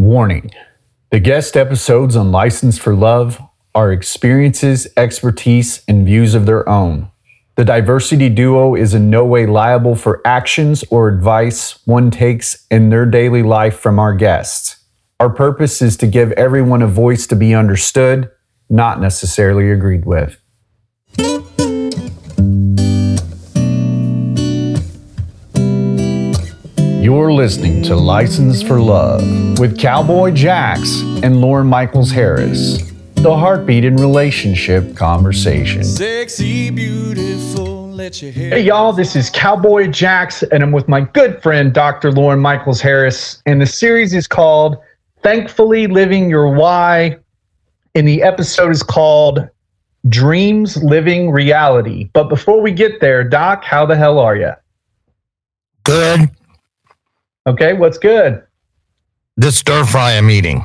Warning The guest episodes on Licensed for Love are experiences, expertise, and views of their own. The diversity duo is in no way liable for actions or advice one takes in their daily life from our guests. Our purpose is to give everyone a voice to be understood, not necessarily agreed with. You're listening to Licensed for Love with Cowboy Jax and Lauren Michaels Harris, the heartbeat in relationship conversation. Sexy, beautiful, let your hair. Hey, y'all, this is Cowboy Jax, and I'm with my good friend, Dr. Lauren Michaels Harris, and the series is called Thankfully Living Your Why, and the episode is called Dreams Living Reality. But before we get there, Doc, how the hell are you? Good. Okay, what's good? The stir fry I'm eating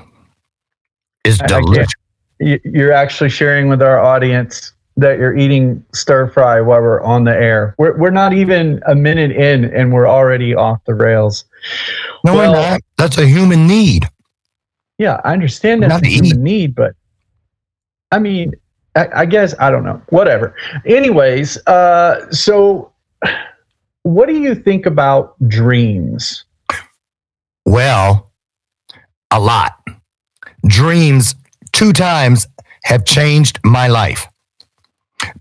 is I- I can't- delicious. You- You're actually sharing with our audience that you're eating stir fry while we're on the air. We're, we're not even a minute in, and we're already off the rails. No, well- we're not. That's a human need. Yeah, I understand that's a human eat. need, but I mean, I, I guess I don't know. Whatever. Anyways, uh, so what do you think about dreams? Well, a lot. Dreams two times have changed my life.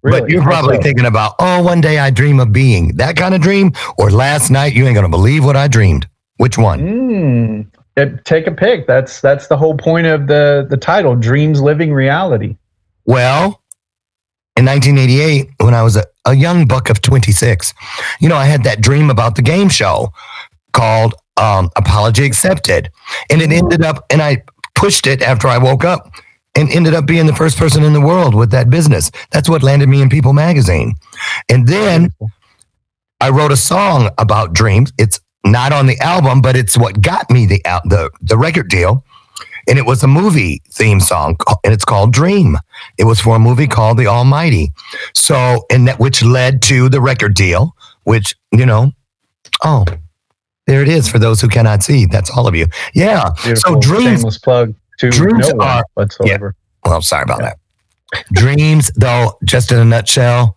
But you're probably so? thinking about, oh, one day I dream of being that kind of dream, or last night you ain't gonna believe what I dreamed. Which one? Mm, it- take a pick. That's that's the whole point of the the title, Dreams Living Reality. Well, in 1988, when I was a, a young buck of 26, you know, I had that dream about the game show called um, Apology Accepted. And it ended up, and I pushed it after I woke up and ended up being the first person in the world with that business. That's what landed me in People magazine. And then I wrote a song about dreams. It's not on the album, but it's what got me the the the record deal. And it was a movie theme song, and it's called Dream. It was for a movie called The Almighty. So, and that which led to the record deal, which you know, oh, there it is for those who cannot see. That's all of you. Yeah. Beautiful, dreams- shameless plug to dreams no are- whatsoever. Well, sorry about that. Dreams, though, just in a nutshell,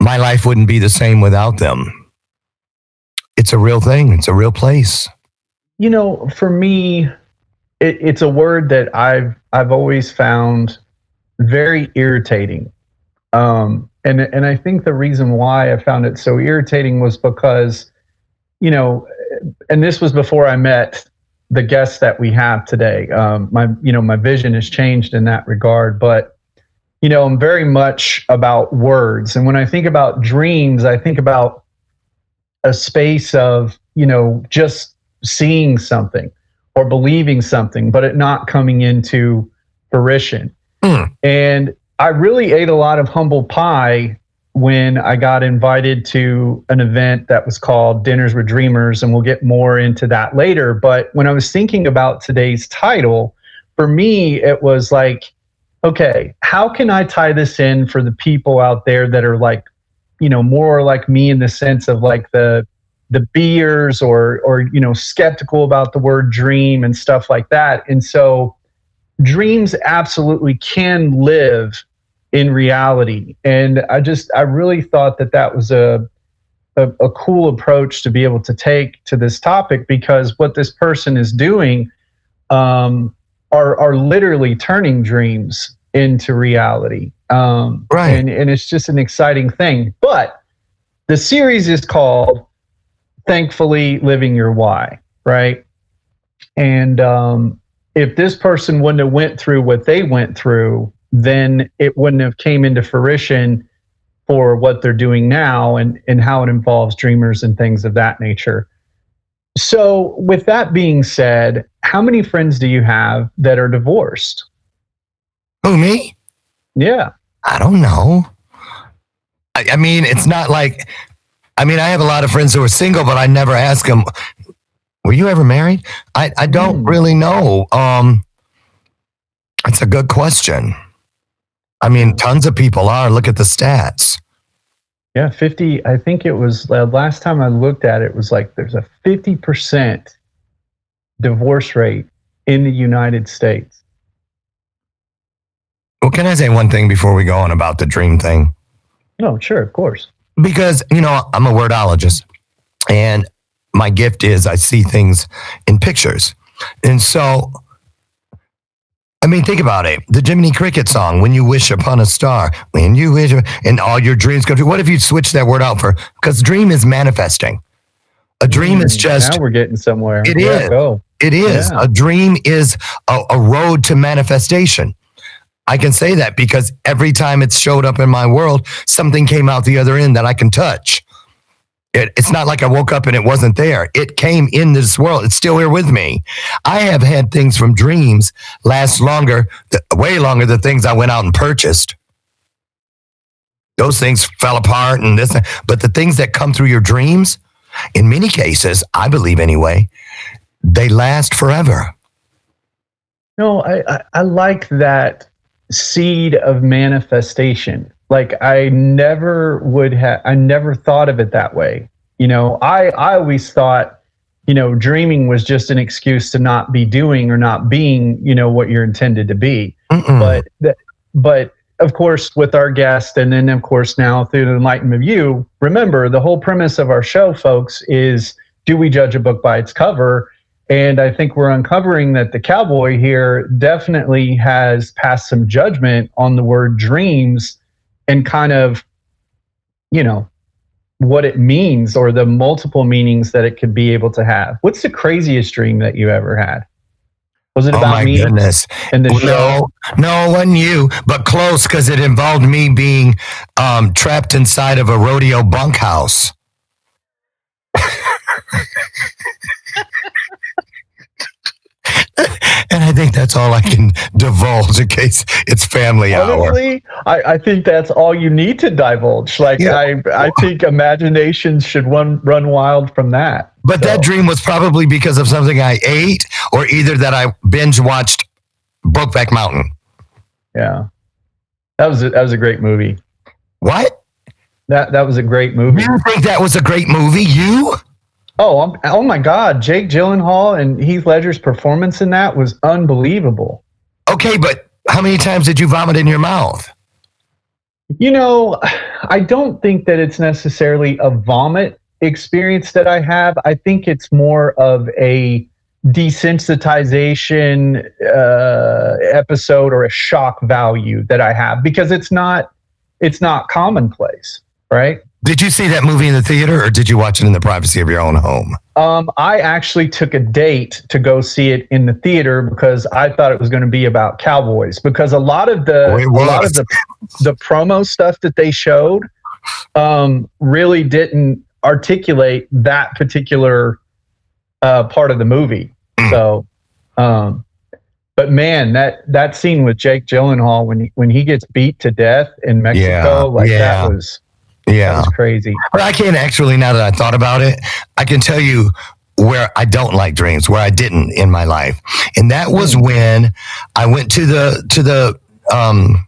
my life wouldn't be the same without them. It's a real thing. It's a real place. You know, for me, it, it's a word that I've I've always found very irritating. Um, and and I think the reason why I found it so irritating was because, you know, and this was before I met the guests that we have today. Um, my you know my vision has changed in that regard, but you know I'm very much about words. And when I think about dreams, I think about a space of you know just seeing something or believing something, but it not coming into fruition. Hmm. And I really ate a lot of humble pie when I got invited to an event that was called Dinners with Dreamers, and we'll get more into that later. But when I was thinking about today's title, for me, it was like, okay, how can I tie this in for the people out there that are like, you know, more like me in the sense of like the the beers or or you know skeptical about the word dream and stuff like that and so dreams absolutely can live in reality. And i just i really thought that that was a a, a cool approach to be able to take to this topic because what this person is doing um, are are literally turning dreams into reality. Um, Right. and and it's just an exciting thing. But the series is called thankfully living your why right? And um, if this person wouldn't have went through what they went through then it wouldn't have came into fruition for what they're doing now and and how it involves dreamers and things of that nature so with that being said how many friends do you have that are divorced Who, me? yeah I don't know. I, I mean, it's not like, I mean, I have a lot of friends who are single, but I never ask them, were you ever married? I, I don't Hmm. really know. Um, it's a good question. I mean, tons of people are. Look at the stats. Yeah, 50. I think it was uh, last time I looked at it, it was like there's a 50% divorce rate in the United States. Well, can I say one thing before we go on about the dream thing? No, sure, of course. Because, you know, I'm a wordologist and my gift is I see things in pictures. And so, I mean, think about it. The Jiminy Cricket song, When You Wish Upon a Star, when you wish, and all your dreams come true. What if you switch that word out for, because dream is manifesting. A dream is Mm, just now we're getting somewhere. It yeah, is. Go. It is. Yeah. A dream is a, a road to manifestation. I can say that because every time it's showed up in my world, something came out the other end that I can touch. It, it's not like I woke up and it wasn't there. It came in this world. It's still here with me. I have had things from dreams last longer, way longer than things I went out and purchased. Those things fell apart and this, but the things that come through your dreams, in many cases, I believe anyway, they last forever. No, I, I, I like that seed of manifestation. Like I never would have I never thought of it that way. You know, I I always thought, you know, dreaming was just an excuse to not be doing or not being, you know, what you're intended to be. Mm-mm. But that but of course with our guest and then of course now through the enlightenment of you, remember the whole premise of our show, folks, is do we judge a book by its cover? And I think we're uncovering that the cowboy here definitely has passed some judgment on the word dreams and kind of, you know, what it means or the multiple meanings that it could be able to have. What's the craziest dream that you ever had? Was it oh about me goodness. and the show? No, no, it wasn't you, but close because it involved me being um, trapped inside of a rodeo bunkhouse. and I think that's all I can divulge in case it's family hour. Honestly, I, I think that's all you need to divulge. Like Yeah. I, I think imaginations should run run wild from that. But that dream was probably because of something I ate or either that I binge watched Brokeback Mountain. Yeah, that was a, that was a great movie. What? That that was a great movie. You think that was a great movie? You? Oh, I'm, oh my God! Jake Gyllenhaal and Heath Ledger's performance in that was unbelievable. Okay, but how many times did you vomit in your mouth? You know, I don't think that it's necessarily a vomit experience that I have. I think it's more of a desensitization uh, episode or a shock value that I have because it's not it's not commonplace, right? Did you see that movie in the theater or did you watch it in the privacy of your own home? Um, I actually took a date to go see it in the theater because I thought it was going to be about cowboys. Because a lot of the Oh, a lot of the the promo stuff that they showed um, really didn't articulate that particular uh, part of the movie. Mm. So, um, but man, that that scene with Jake Gyllenhaal when he, when he gets beat to death in Mexico, Yeah, like yeah. that was Yeah. was crazy. But I can't actually, now that I thought about it, I can tell you where I don't like dreams, where I didn't in my life. And that was Hmm. when I went to the, to the, um,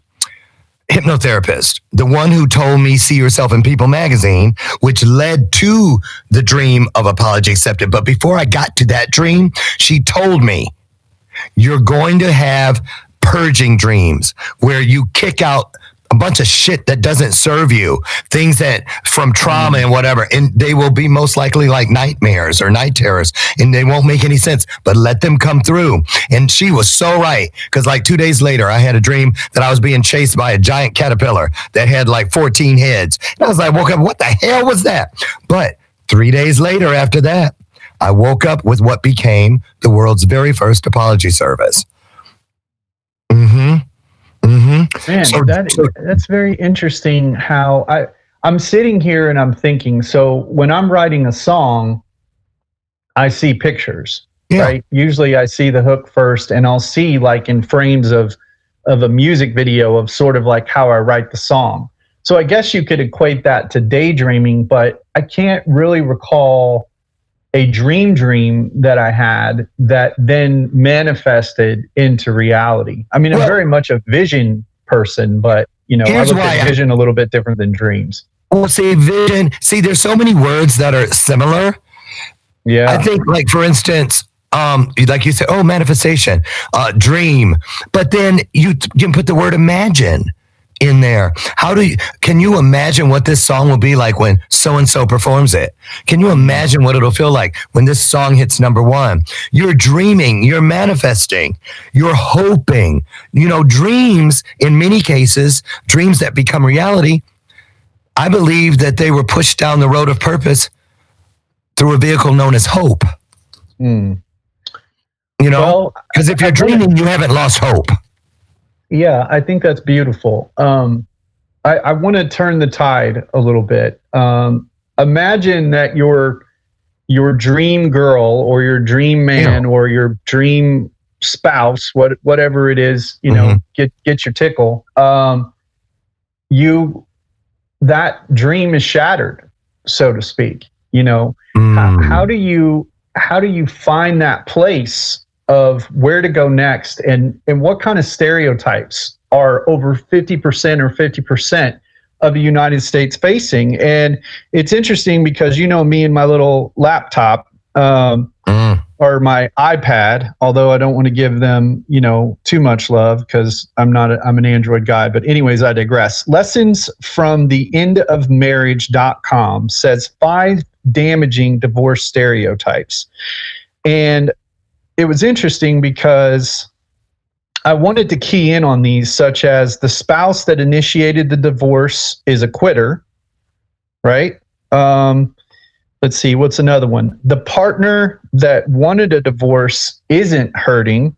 hypnotherapist, the one who told me see yourself in people magazine, which led to the dream of apology accepted. But before I got to that dream, she told me you're going to have purging dreams where you kick out a bunch of shit that doesn't serve you, things that from trauma and whatever, and they will be most likely like nightmares or night terrors, and they won't make any sense, but let them come through. And she was so right because, like, two days later, I had a dream that I was being chased by a giant caterpillar that had like 14 heads. And I was like, woke up, what the hell was that? But three days later, after that, I woke up with what became the world's very first apology service. Mm hmm. Mm hmm. Man, So- that so- that's very interesting. How I I'm sitting here and I'm thinking. So when I'm writing a song, I see pictures, Yeah. right? Usually I see the hook first, and I'll see like in frames of of a music video of sort of like how I write the song. So I guess you could equate that to daydreaming, but I can't really recall a dream dream that I had that then manifested into reality. I mean, I'm very much a vision person, but you know, I look at vision a little bit different than dreams. Well, see, vision. See, there's so many words that are similar. Yeah. I think, like for instance, um, like you said, oh, manifestation, uh, dream, but then you, you can put the word imagine in there. How do you, can you imagine what this song will be like when so and so performs it? Can you imagine what it'll feel like when this song hits number one? You're dreaming, you're manifesting, you're hoping. You know, dreams, in many cases, dreams that become reality, I believe that they were pushed down the road of purpose through a vehicle known as hope. Mm. You know, Well, because if you're dreaming, you haven't lost hope. Yeah, I think that's beautiful. Um, I, I want to turn the tide a little bit. Um, imagine that your your dream girl or your dream man or your dream spouse, what whatever it is, you know, get get your tickle. Um, you that dream is shattered, so to speak. You know, how, Mm. how do you how do you find that place of where to go next and and what kind of stereotypes are over 50% or 50% of the United States facing. And it's interesting because you know me and my little laptop um, Mm. or my iPad although I don't want to give them you know too much love because I'm not a, I'm an Android guy. But anyways I digress. Lessons from the end of marriage.com says five damaging divorce stereotypes. And it was interesting because I wanted to key in on these, such as the spouse that initiated the divorce is a quitter, right? Um, let's see, what's another one? The partner that wanted a divorce isn't hurting.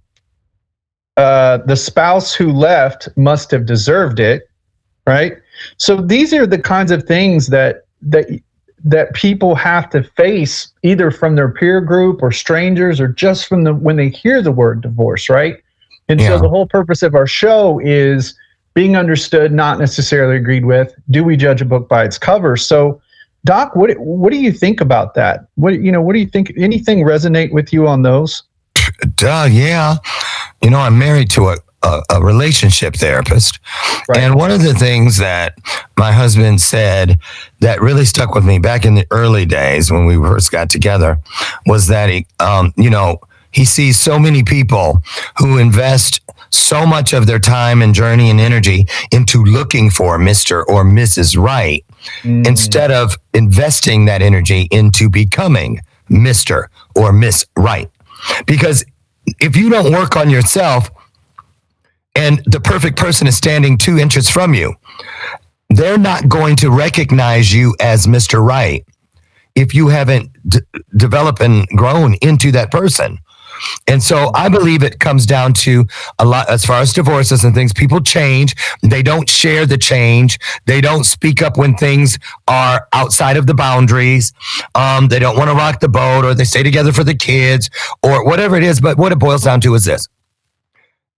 Uh, the spouse who left must have deserved it, right? So these are the kinds of things that that that people have to face either from their peer group or strangers or just from the when they hear the word divorce, right? And Yeah. so the whole purpose of our show is being understood, not necessarily agreed with. Do we judge a book by its cover? So, Doc, what what do you think about that? What you know, what do you think? Anything resonate with you on those? Duh, yeah. You know, I'm married to a, a, a relationship therapist. Right. And one of the things that my husband said that really stuck with me back in the early days when we first got together was that he, um, you know, he sees so many people who invest so much of their time and journey and energy into looking for Mr. or Mrs. Right Mm. instead of investing that energy into becoming Mr. or Miss Right. Because if you don't work on yourself and the perfect person is standing two inches from you, they're not going to recognize you as Mr. Right if you haven't d- developed and grown into that person. And so I believe it comes down to a lot as far as divorces and things. People change. They don't share the change. They don't speak up when things are outside of the boundaries. Um, they don't want to rock the boat or they stay together for the kids or whatever it is. But what it boils down to is this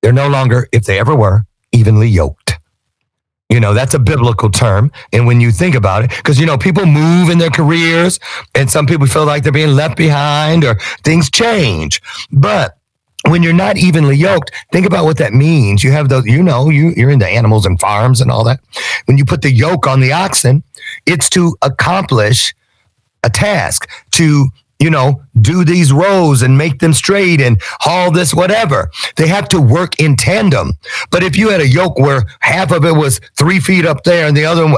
they're no longer, if they ever were, evenly yoked. You know, that's a biblical term. And when you think about it, because, you know, people move in their careers and some people feel like they're being left behind or things change. But when you're not evenly yoked, think about what that means. You have those, you know, you, you're into animals and farms and all that. When you put the yoke on the oxen, it's to accomplish a task, to, you know, do these rows and make them straight and haul this, whatever. They have to work in tandem. But if you had a yoke where half of it was three feet up there and the other one,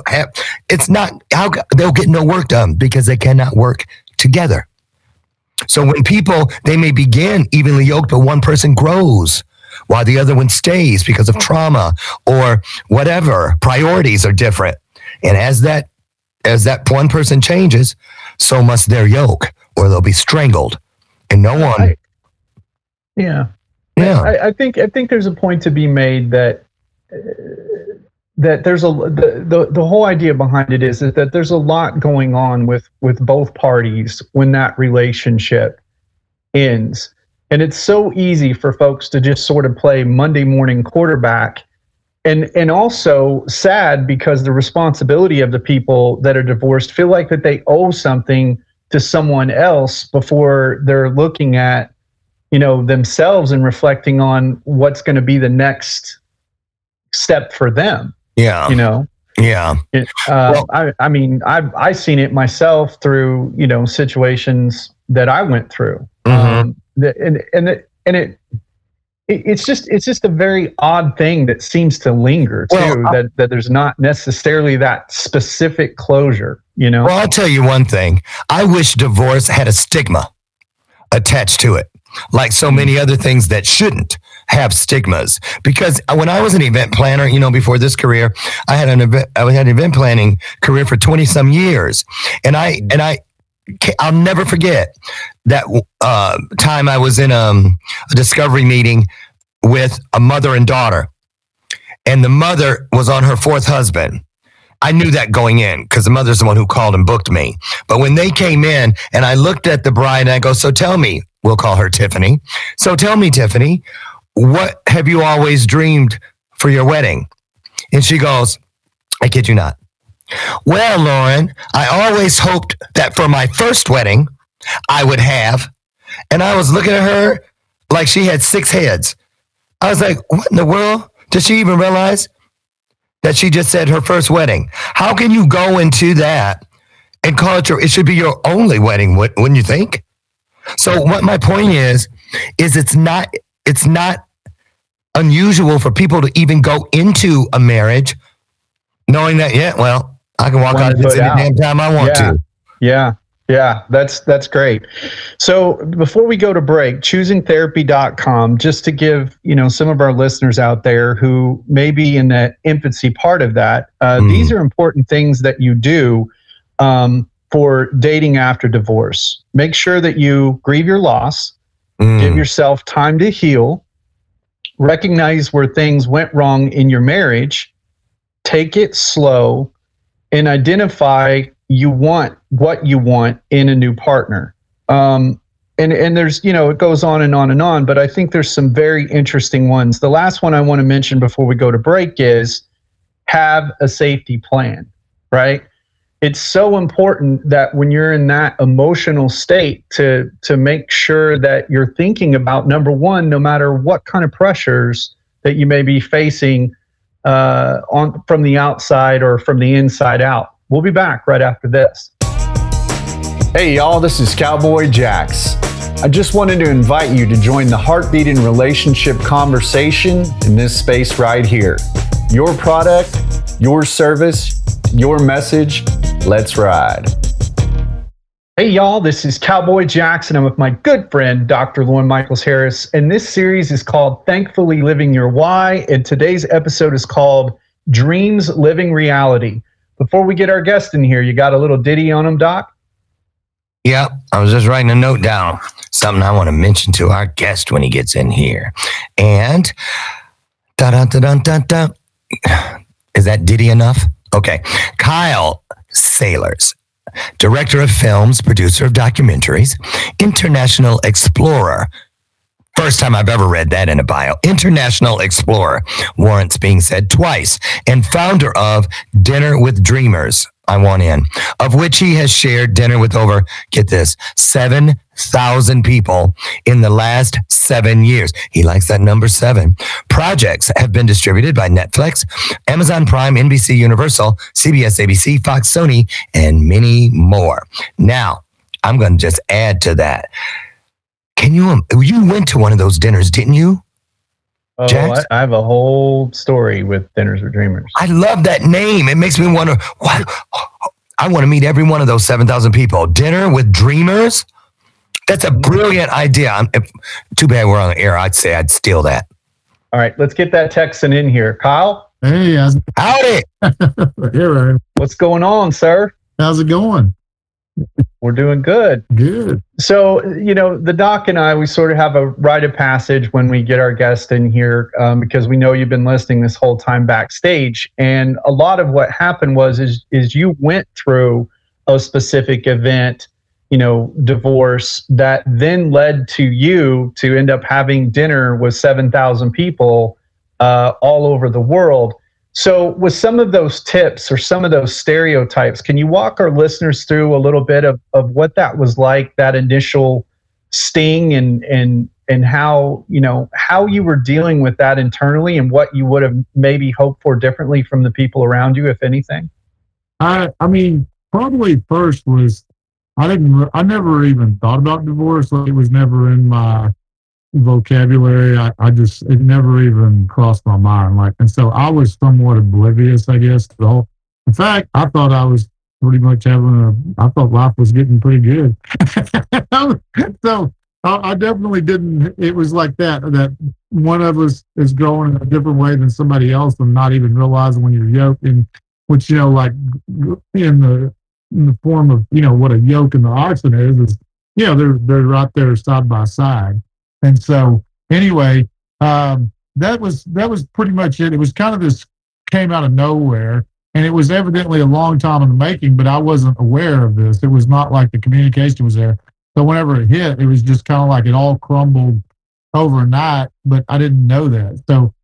it's not, how, they'll get no work done because they cannot work together. So when people, they may begin evenly yoked, but one person grows while the other one stays because of trauma or whatever. Priorities are different. And as that, as that one person changes, so must their yoke or they'll be strangled. And no one, I- Yeah. yeah. I, I think I think there's a point to be made that uh, that there's a the, the the whole idea behind it is that, that there's a lot going on with with both parties when that relationship ends and it's so easy for folks to just sort of play Monday morning quarterback and and also sad because the responsibility of the people that are divorced feel like that they owe something to someone else before they're looking at you know themselves and reflecting on what's going to be the next step for them Yeah. you know Yeah. It, uh, Well- I, I mean i've i seen it myself through you know situations that i went through Mhm. um, the, and and and it it's just it's just a very odd thing that seems to linger too. Well, that that there's not necessarily that specific closure. You know. Well, I'll tell you one thing. I wish divorce had a stigma attached to it, like so mm. many other things that shouldn't have stigmas. Because when I was an event planner, you know, before this career, I had an event, I had an event planning career for 20 some years. And I, and I, I'll never forget that uh, time I was in um, a discovery meeting with a mother and daughter. And the mother was on her fourth husband. I knew that going in because the mother's the one who called and booked me. But when they came in and I looked at the bride and I go, So tell me, we'll call her Tiffany. So tell me, Tiffany, what have you always dreamed for your wedding? And she goes, I kid you not. Well, Lauren, I always hoped that for my first wedding, I would have. And I was looking at her like she had six heads. I was like, What in the world? Does she even realize that she just said her first wedding? How can you go into that and call it your, it should be your only wedding, wouldn't you think? So what my point is, is it's not, it's not unusual for people to even go into a marriage knowing that, yeah, well, I can walk out of this any out. damn time I want Yeah. to. Yeah. Yeah, that's that's great. So before we go to break, choosingtherapy.com, just to give, you know, some of our listeners out there who may be in the infancy part of that, uh, Mm. these are important things that you do um, for dating after divorce. Make sure that you grieve your loss, Mm. give yourself time to heal, recognize where things went wrong in your marriage, take it slow, and identify you want what you want in a new partner. Um, and and there's you know it goes on and on and on, but I think there's some very interesting ones. The last one I want to mention before we go to break is have a safety plan, right? It's so important that when you're in that emotional state to to make sure that you're thinking about number one, no matter what kind of pressures that you may be facing uh, on from the outside or from the inside out. We'll be back right after this. Hey, y'all, this is Cowboy Jax. I just wanted to invite you to join the Heartbeat and Relationship conversation in this space right here. Your product, your service, your message. Let's ride. Hey, y'all, this is Cowboy Jackson. I'm with my good friend, Dr. Lauren Michaels Harris. And this series is called Thankfully Living Your Why. And today's episode is called Dreams Living Reality. Before we get our guest in here, you got a little ditty on him, Doc? Yep, I was just writing a note down. Something I want to mention to our guest when he gets in here. And da da da da da. Is that ditty enough? Okay. Kyle Saylors, director of films, producer of documentaries, international explorer. First time I've ever read that in a bio. International explorer warrants being said twice, and founder of Dinner with Dreamers. I want in, of which he has shared dinner with over, get this, 7,000 people in the last seven years. He likes that number seven. Projects have been distributed by Netflix, Amazon Prime, NBC Universal, CBS, ABC, Fox, Sony, and many more. Now, I'm going to just add to that. Can you, um, you went to one of those dinners, didn't you? Oh, Jax? I, I have a whole story with Dinners with Dreamers. I love that name. It makes me wonder what I want to meet every one of those 7,000 people. Dinner with dreamers? That's a brilliant idea. I'm, if, too bad we're on the air. I'd say I'd steal that. All right, let's get that Texan in here. Kyle, Hey, how's, Howdy. here, Aaron. what's going on, sir? how's it going? We're doing good. Good. So, you know, the doc and I, we sort of have a rite of passage when we get our guest in here um, because we know you've been listening this whole time backstage. And a lot of what happened was is is you went through a specific event, you know, divorce that then led to you to end up having dinner with seven thousand people uh, all over the world. So, with some of those tips or some of those stereotypes, can you walk our listeners through a little bit of, of what that was like, that initial sting, and and and how you know how you were dealing with that internally, and what you would have maybe hoped for differently from the people around you, if anything? I I mean, probably first was I didn't, I never even thought about divorce. Like, it was never in my vocabulary. I, I just, it never even crossed my mind. Like, and so I was somewhat oblivious, I guess, to the whole. In fact, I thought I was pretty much having a, I thought life was getting pretty good. so I, I definitely didn't, it was like that, that one of us is growing in a different way than somebody else and not even realizing when you're yoked and which, you know, like in the, in the form of, you know, what a yoke and the oxen is, is, you know, they're, they're right there side by side. And so anyway, um, that was, that was pretty much it. It was kind of this came out of nowhere and it was evidently a long time in the making, but I wasn't aware of this. It was not like the communication was there. So whenever it hit, it was just kind of like it all crumbled overnight, but I didn't know that. So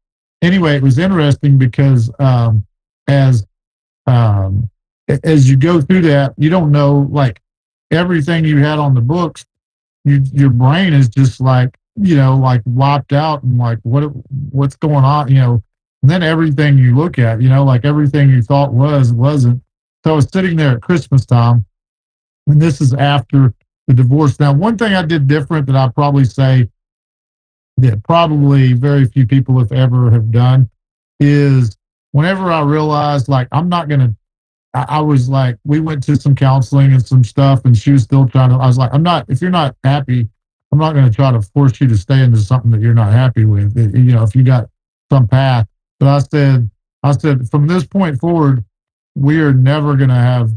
anyway, it was interesting because um, as um, as you go through that, you don't know like everything you had on the books. You, your brain is just like you know like wiped out and like what what's going on, you know. And then everything you look at, you know, like everything you thought was wasn't. So I was sitting there at Christmas time, and this is after the divorce. Now, one thing I did different that I probably say that probably very few people, have ever, have done is whenever I realized like I'm not gonna I, I was like we went to some counseling and some stuff and she was still trying to I was like, I'm not if you're not happy, I'm not gonna try to force you to stay into something that you're not happy with. It- you know, if you got some path. But I said I said from this point forward, we are never gonna have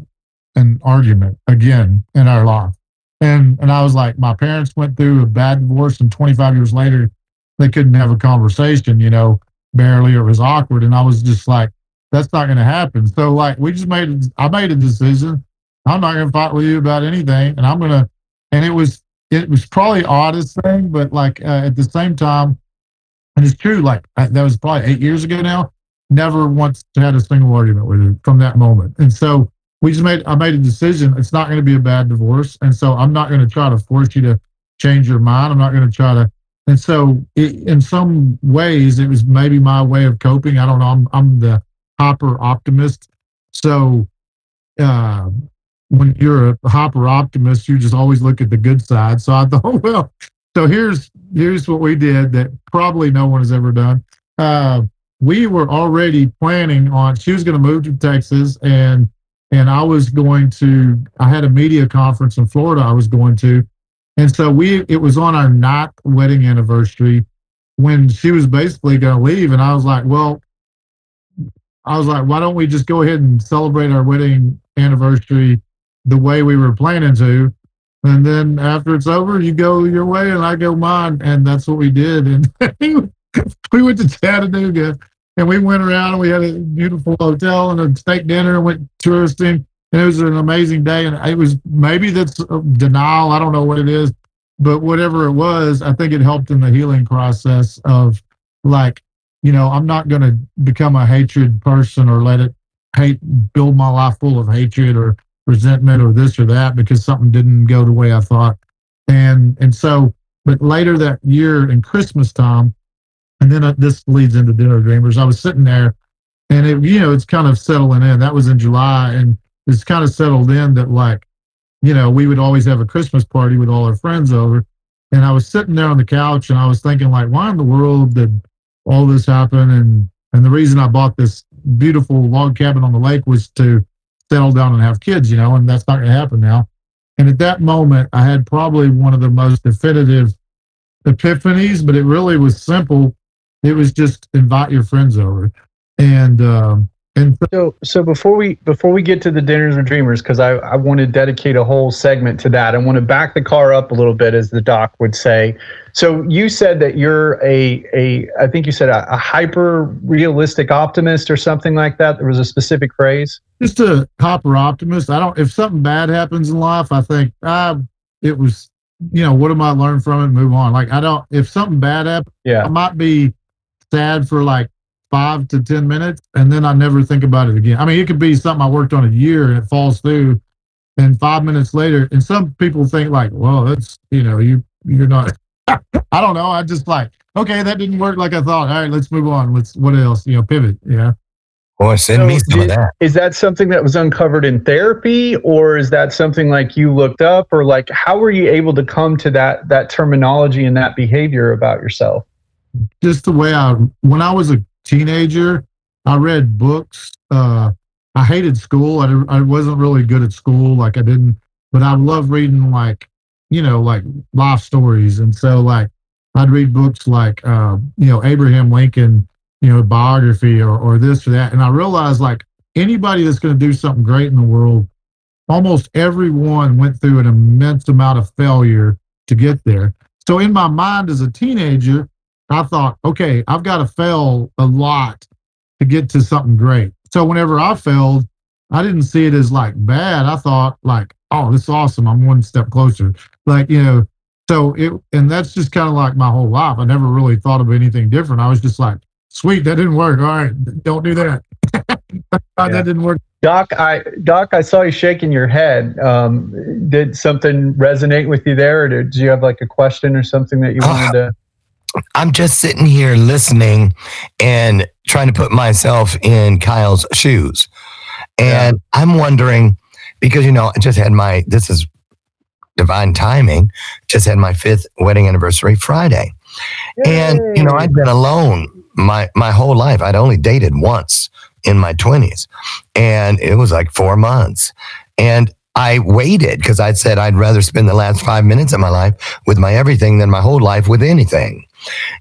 an argument again in our life. And and I was like, my parents went through a bad divorce, and 25 years later, they couldn't have a conversation, you know, barely, or it was awkward. And I was just like, that's not going to happen. So like, we just made, I made a decision. I'm not going to fight with you about anything, and I'm going to. And it was it was probably oddest thing, but like uh, at the same time, and it's true. Like I, that was probably eight years ago now. Never once had a single argument with her from that moment, and so we just made I made a decision. It's not going to be a bad divorce, and so I'm not going to try to force you to change your mind. I'm not going to try to. And so, it, in some ways, it was maybe my way of coping. I don't know. I'm I'm the hyper optimist, so uh, when you're a hyper optimist, you just always look at the good side. So I thought, well, so here's here's what we did that probably no one has ever done. Uh, we were already planning on. She was going to move to Texas, and and I was going to. I had a media conference in Florida. I was going to, and so we. It was on our ninth wedding anniversary when she was basically going to leave, and I was like, well, I was like, why don't we just go ahead and celebrate our wedding anniversary the way we were planning to? And then after it's over, you go your way and I go mine. And that's what we did. And we went to Chattanooga and we went around and we had a beautiful hotel and a steak dinner and went touristing. And it was an amazing day. And it was maybe that's denial. I don't know what it is, but whatever it was, I think it helped in the healing process of like, you know, I'm not going to become a hatred person or let it hate, build my life full of hatred or resentment or this or that because something didn't go the way I thought. And, and so, but later that year in Christmas time, and then uh, this leads into dinner dreamers. I was sitting there and it, you know, it's kind of settling in. That was in July and it's kind of settled in that like, you know, we would always have a Christmas party with all our friends over. And I was sitting there on the couch and I was thinking like, why in the world did all this happen? And, and the reason I bought this beautiful log cabin on the lake was to settle down and have kids, you know, and that's not going to happen now. And at that moment, I had probably one of the most definitive epiphanies, but it really was simple. It was just invite your friends over. And, um, and So, so before we before we get to the dinners with dreamers, because I, I want to dedicate a whole segment to that. I want to back the car up a little bit, as the doc would say. So you said that you're a a I think you said a, a hyper realistic optimist or something like that. There was a specific phrase. just a hyper optimist. I don't, if something bad happens in life, I think, ah, it was, you know, what am I learn from it move on? Like, I don't, if something bad happens, yeah, I might be sad for like five to 10 minutes and then I never think about it again. I mean, it could be something I worked on a year and it falls through and five minutes later, and some people think like, well, that's, you know, you, you're not, I don't know. I just like, okay, that didn't work like I thought. All right, let's move on. Let's, what else, you know, pivot. Yeah. Or send me So some of that. Is that something that was uncovered in therapy, or is that something like you looked up, or like how were you able to come to that that terminology and that behavior about yourself? just the way I when I was a teenager, I read books. Uh, I hated school. I, I wasn't really good at school. Like I didn't, but I love reading like you know like life stories, and so like I'd read books like uh, you know Abraham Lincoln, you know biography or or this or that, and I realized like anybody that's going to do something great in the world, almost everyone went through an immense amount of failure to get there. So in my mind as a teenager, I thought, okay, I've got to fail a lot to get to something great. So whenever I failed, I didn't see it as like bad. I thought like, oh, this is awesome. I'm one step closer. Like, you know, so it, and that's just kind of like my whole life. I never really thought of anything different. I was just like, sweet, that didn't work. All right, don't do that. Yeah. That didn't work. Doc, I Doc, I saw you shaking your head. Um, did something resonate with you there, or did you have like a question or something that you wanted to? I'm just sitting here listening and trying to put myself in Kyle's shoes. And I'm wondering because, you know, I just had my, this is divine timing, just had my fifth wedding anniversary Friday. And, you know, I'd been alone my, my whole life. I'd only dated once in my 20s and it was like four months. And I waited because I'd said I'd rather spend the last five minutes of my life with my everything than my whole life with anything.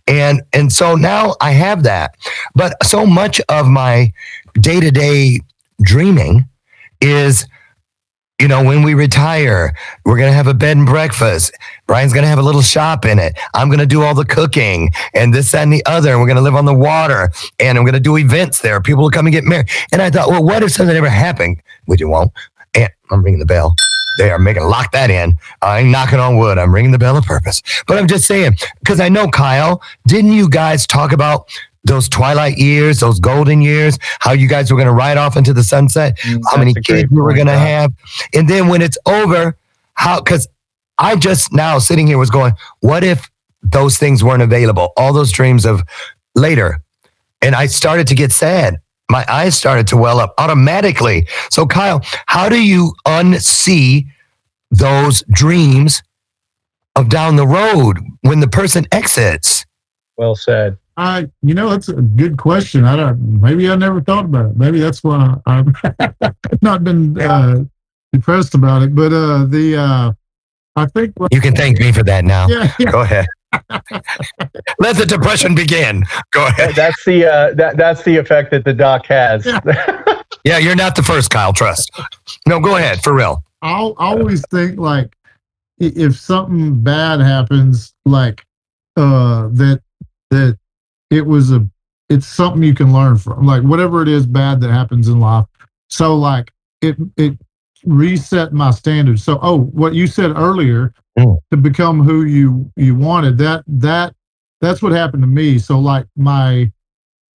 And and so now I have that. But so much of my day-to-day dreaming is you know, when we retire, we're going to have a bed and breakfast. Brian's going to have a little shop in it. I'm going to do all the cooking and this, that, and the other. And we're going to live on the water and I'm going to do events there. People will come and get married. And I thought, well, what if something ever happened? Which it won't. And I'm ringing the bell. They are making lock that in. I ain't knocking on wood. I'm ringing the bell of purpose. But I'm just saying, because I know, Kyle, didn't you guys talk about those twilight years, those golden years, how you guys were going to ride off into the sunset, mm, how many That's a great kids we were going to have? And then when it's over, how, because I just now sitting here was going, what if those things weren't available? All those dreams of later. And I started to get sad. My eyes started to well up automatically. So, Kyle, how do you unsee those dreams of down the road when the person exits? Well said. I, you know, that's a good question. I don't. Maybe I never thought about it. Maybe that's why I've not been uh, depressed about it. But uh, the, uh, I think. You can thank me for that now. Yeah, yeah. Go ahead. Let the depression begin. Go ahead. That's the uh, that that's the effect that the doc has. Yeah, you're not the first, Kyle. Trust. No, go ahead. For real. I'll always think like if something bad happens, like uh, that that it was a it's something you can learn from. Like whatever it is bad that happens in life. So like it it reset my standards. So oh, what you said earlier Mm. to become who you you wanted that that that's what happened to me. So like my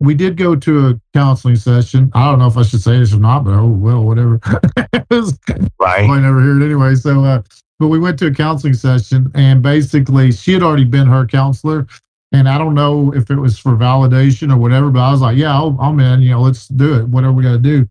we did go to a counseling session. I don't know if I should say this or not, but oh well, whatever. Was- Right. I never hear it anyway. So, uh, but we went to a counseling session, and basically, she had already been her counselor. And I don't know if it was for validation or whatever, but I was like, yeah, I'll, I'm in. You know, let's do it. Whatever we got to do.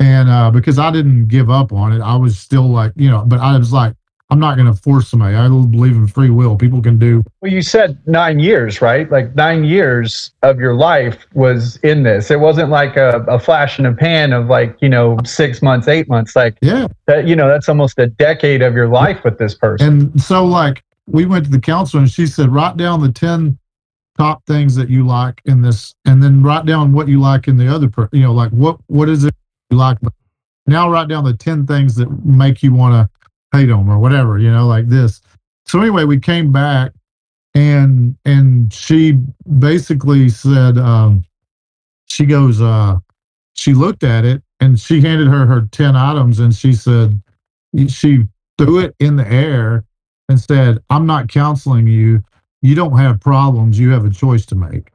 And uh, because I didn't give up on it, I was still like, you know, but I was like, I'm not going to force somebody. I believe in free will. People can do. Well, you said nine years, right? Like nine years of your life was in this. It wasn't like a, a flash in a pan of like, you know, six months, eight months. Like Yeah. that, you know, that's almost a decade of your life with this person. And so, like, we went to the counselor, and she said, write down the ten top things that you like in this, and then write down what you like in the other. Per- you know, like what what is it you like? Now write down the ten things that make you want to them or whatever. You know, like this. So anyway, we came back, and and she basically said, um, she goes, uh, she looked at it, and she handed her her ten items, and she said, she threw it in the air and said, I'm not counseling you. You don't have problems. You have a choice to make.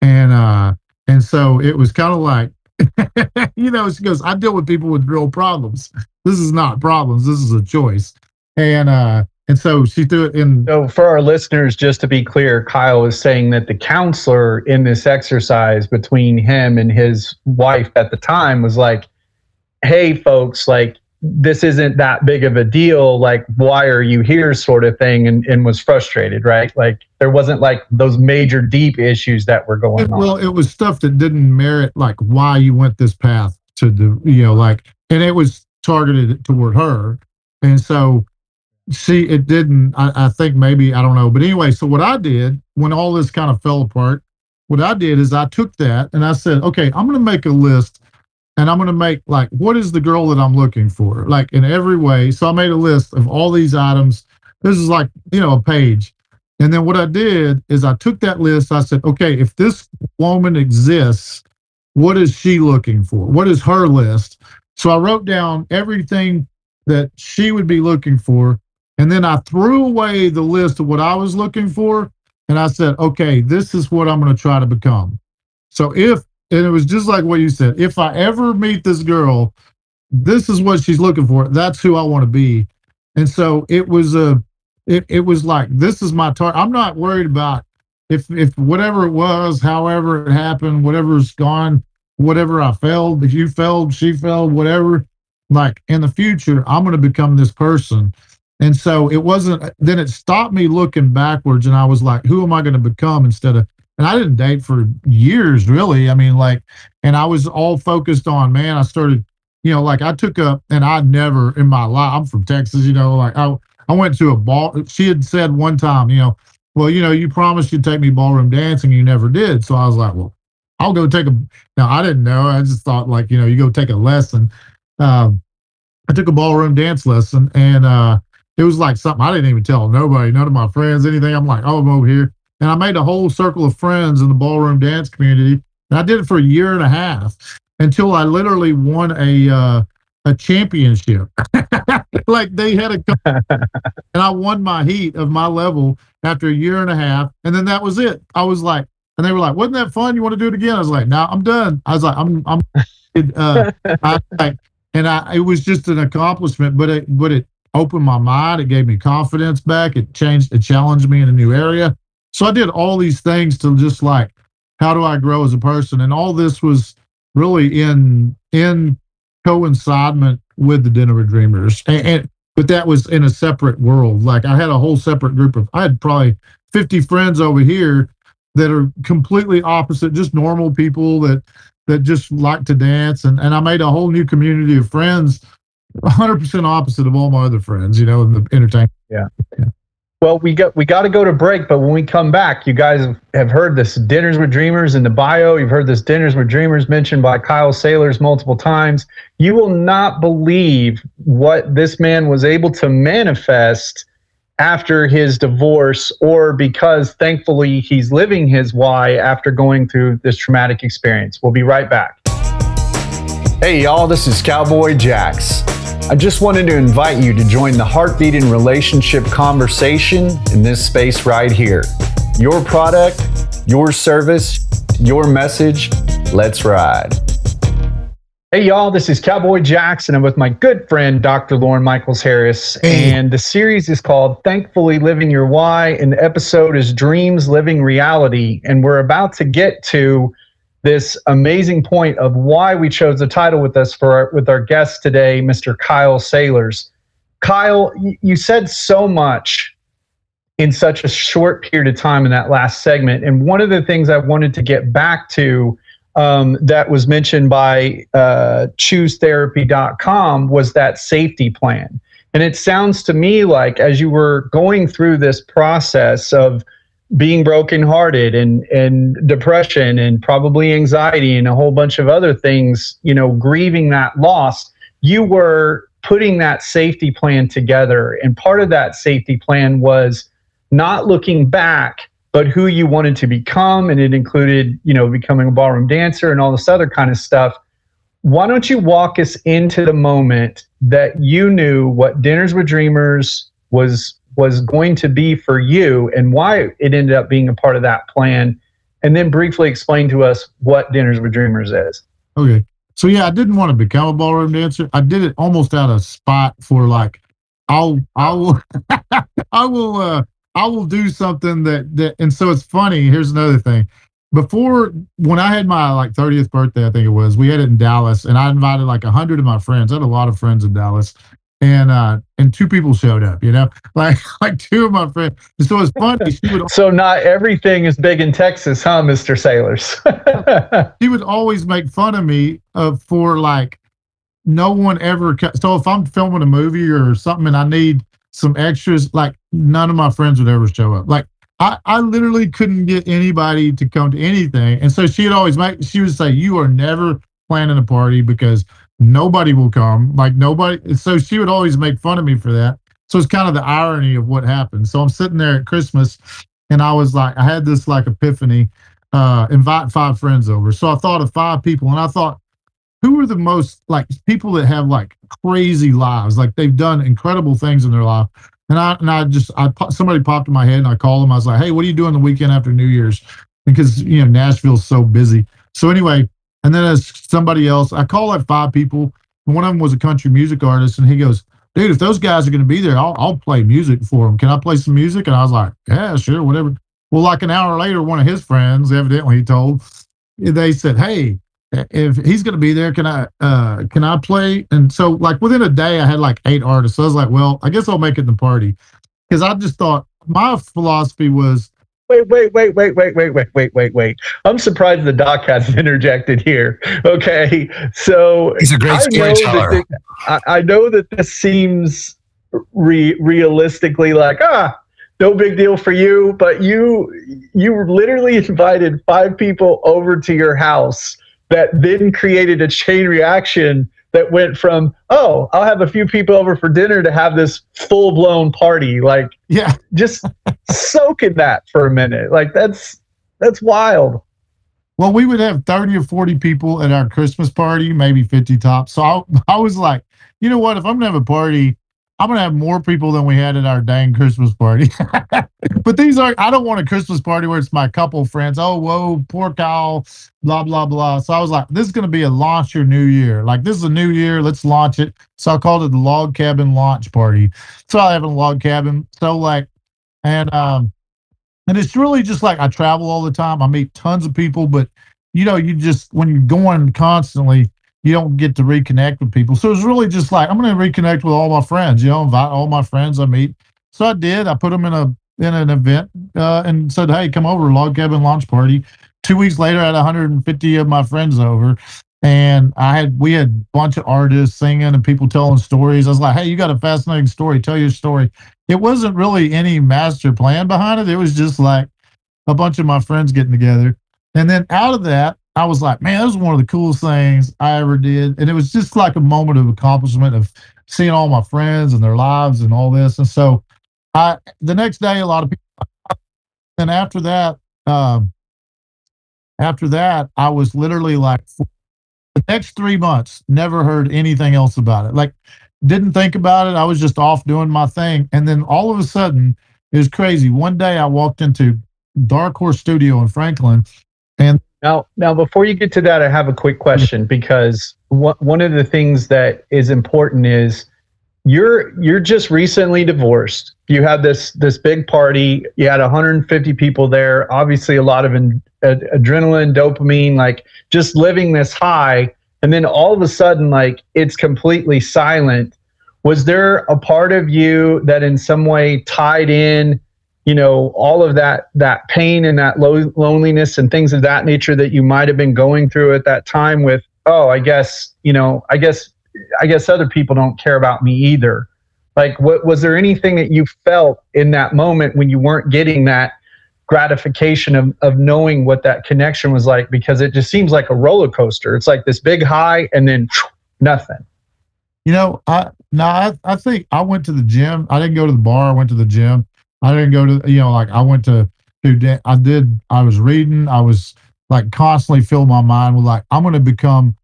And uh and so it was kind of like you know, she goes, I deal with people with real problems. This is not problems. This is a choice. And uh And so she threw it in. So, for our listeners, just to be clear, Kyle is saying that the counselor in this exercise between him and his wife at the time was like, hey, folks, like, this isn't that big of a deal. Like, why are you here, sort of thing, and, and was frustrated, right? Like, there wasn't like those major deep issues that were going It- on. well, it was stuff that didn't merit like why you went this path to the, you know, like, and it was targeted toward her. And so see, it didn't, I, I think maybe, I don't know. But anyway, so what I did when all this kind of fell apart, what I did is I took that and I said, okay, I'm going to make a list and I'm going to make like, what is the girl that I'm looking for? Like in every way. So I made a list of all these items. This is like, you know, a page. And then what I did is I took that list. I said, okay, if this woman exists, what is she looking for? What is her list? So I wrote down everything that she would be looking for. And then I threw away the list of what I was looking for. And I said, okay, this is what I'm going to try to become. So if, and it was just like what you said, if I ever meet this girl, this is what she's looking for. That's who I want to be. And so it was a, it, it was like, this is my target. I'm not worried about if, if whatever it was, however it happened, whatever's gone, whatever I failed, if you failed, she failed, whatever, like in the future, I'm going to become this person. And so it wasn't, then it stopped me looking backwards and I was like, who am I going to become instead of, and I didn't date for years really. I mean, like, and I was all focused on, man, I started, you know, like I took up, and I never in my life, I'm from Texas, you know, like I, I went to a ball. She had said one time, you know, well, you know, you promised you'd take me ballroom dancing. You never did. So I was like, well, I'll go take a, now I didn't know. I just thought like, you know, you go take a lesson. Um, I took a ballroom dance lesson and, uh, it was like something I didn't even tell nobody, none of my friends, anything. I'm like, oh, I'm over here. And I made a whole circle of friends in the ballroom dance community. And I did it for a year and a half until I literally won a, uh, a championship. like they had a, and I won my heat of my level after a year and a half. And then that was it. I was like, and they were like, wasn't that fun? You want to do it again? I was like, no, I'm done. I was like, I'm, I'm, it, uh, I, like, and I, it was just an accomplishment, but it, but it opened my mind. It gave me confidence back. It changed, it challenged me in a new area. So I did all these things to just like, how do I grow as a person? And all this was really in, in coincidement with the Dinner with Dreamers. And, and, but that was in a separate world. Like I had a whole separate group of, I had probably 50 friends over here that are completely opposite, just normal people that, that just like to dance. And, and I made a whole new community of friends 100% opposite of all my other friends, you know, in the entertainment. Well, we got we got to go to break, but when we come back, you guys have- heard this dinners with dreamers in the bio. You've heard this dinners with dreamers mentioned by Kyle Saylors multiple times. You will not believe what this man was able to manifest after his divorce, or because thankfully he's living his why after going through this traumatic experience. We'll be right back. Hey, y'all, this is Cowboy Jax. I just wanted to invite you to join the Heartbeat and Relationship conversation in this space right here. Your product, your service, your message. Let's ride. Hey, y'all, this is Cowboy Jackson. I'm with my good friend, Dr. Lauren Michaels Harris. Hey. And the series is called Thankfully Living Your Why. And the episode is Dreams Living Reality. And we're about to get to this amazing point of why we chose the title with us for our, with our guest today, Mr. Kyle Saylors. Kyle, you said so much in such a short period of time in that last segment. And one of the things I wanted to get back to um, that was mentioned by uh, choosetherapy.com was that safety plan. And it sounds to me like as you were going through this process of being brokenhearted and, and depression and probably anxiety and a whole bunch of other things, you know, grieving that loss, you were putting that safety plan together. And part of that safety plan was not looking back, but who you wanted to become. And it included, you know, becoming a ballroom dancer and all this other kind of stuff. Why don't you walk us into the moment that you knew what Dinners with Dreamers was was going to be for you and why it ended up being a part of that plan? And then briefly explain to us what Dinners with Dreamers is. Okay. So yeah, I didn't want to become a ballroom dancer. I did it almost out of spot for like I'll I will I will uh I will do something that that and so it's funny. Here's another thing. Before when I had my like 30th birthday, I think it was, we had it in Dallas and I invited like a hundred of my friends. I had a lot of friends in Dallas. And uh and two people showed up, you know, like like two of my friends. And so it's funny. She would So not everything is big in Texas, huh, Mr. Saylors? he would always make fun of me uh, for like no one ever ca- so if i'm filming a movie or something and i need some extras like none of my friends would ever show up like i i literally couldn't get anybody to come to anything and so she'd always make she would say you are never planning a party because nobody will come like nobody so she would always make fun of me for that so it's kind of the irony of what happened so i'm sitting there at christmas and i was like i had this like epiphany uh, invite five friends over. So I thought of five people, and I thought, who are the most like people that have like crazy lives, like they've done incredible things in their life. And I and I just I somebody popped in my head, and I called them. I was like, hey, what are you doing the weekend after New Year's? Because you know Nashville's so busy. So anyway, and then as somebody else, I called like five people. One of them was a country music artist, and he goes, dude, if those guys are going to be there, I'll, I'll play music for them. Can I play some music? And I was like, yeah, sure, whatever. Well, like an hour later, one of his friends, evidently he told, they said, "Hey, if he's going to be there, can I uh can I play?" And so, like within a day, I had like eight artists. So I was like, "Well, I guess I'll make it the party," because I just thought my philosophy was, wait, wait, wait, wait, wait, wait, wait, wait, wait, wait. I'm surprised the doc hasn't interjected here. Okay, so He's a great I know that storyteller. I, I know that this seems re- realistically like ah no big deal for you but you you literally invited five people over to your house that then created a chain reaction that went from oh i'll have a few people over for dinner to have this full-blown party like "Yeah, just soak in that for a minute like that's that's wild well, we would have thirty or forty people at our Christmas party, maybe fifty tops." So I, I was like, you know what? If I'm to have a party, I'm to have more people than we had at our dang Christmas party. but these are, I don't want a Christmas party where it's my couple friends. Oh, whoa, poor Kyle, blah, blah, blah. So I was like, this is going to be a launch your new year. Like, this is a new year. Let's launch it. So I called it the log cabin launch party. So I have a log cabin. So, like, and, um, and it's really just like I travel all the time. I meet tons of people, but you know, you just when you're going constantly, you don't get to reconnect with people. So it's really just like I'm going to reconnect with all my friends. You know, invite all my friends I meet. So I did. I put them in a in an event uh, and said, "Hey, come over, log cabin launch party." Two weeks later, I had 150 of my friends over, and I had we had a bunch of artists singing and people telling stories. I was like, "Hey, you got a fascinating story. Tell your story." It wasn't really any master plan behind it. It was just like a bunch of my friends getting together. And then out of that, I was like, man, that was one of the coolest things I ever did. And it was just like a moment of accomplishment of seeing all my friends and their lives and all this. And so I the next day a lot of people and after that, um after that, I was literally like the next three months, never heard anything else about it. Like didn't think about it. I was just off doing my thing. And then all of a sudden, it was crazy. One day I walked into Dark Horse Studio in Franklin. And now, now before you get to that, I have a quick question because one one of the things that is important is you're you're just recently divorced. You had this this big party. You had 150 people there. Obviously, a lot of ad- ad- adrenaline, dopamine, like just living this high. And then all of a sudden, like it's completely silent. Was there a part of you that in some way tied in? you know all of that that pain and that lo- loneliness and things of that nature that you might have been going through at that time with oh i guess you know i guess i guess other people don't care about me either like what was there anything that you felt in that moment when you weren't getting that gratification of, of knowing what that connection was like because it just seems like a roller coaster it's like this big high and then nothing You know, I no, I, I think I went to the gym. I didn't go to the bar. I went to the gym. I didn't go to you know like I went to do. I did. I was reading. I was like constantly fill my mind with like I'm going to become.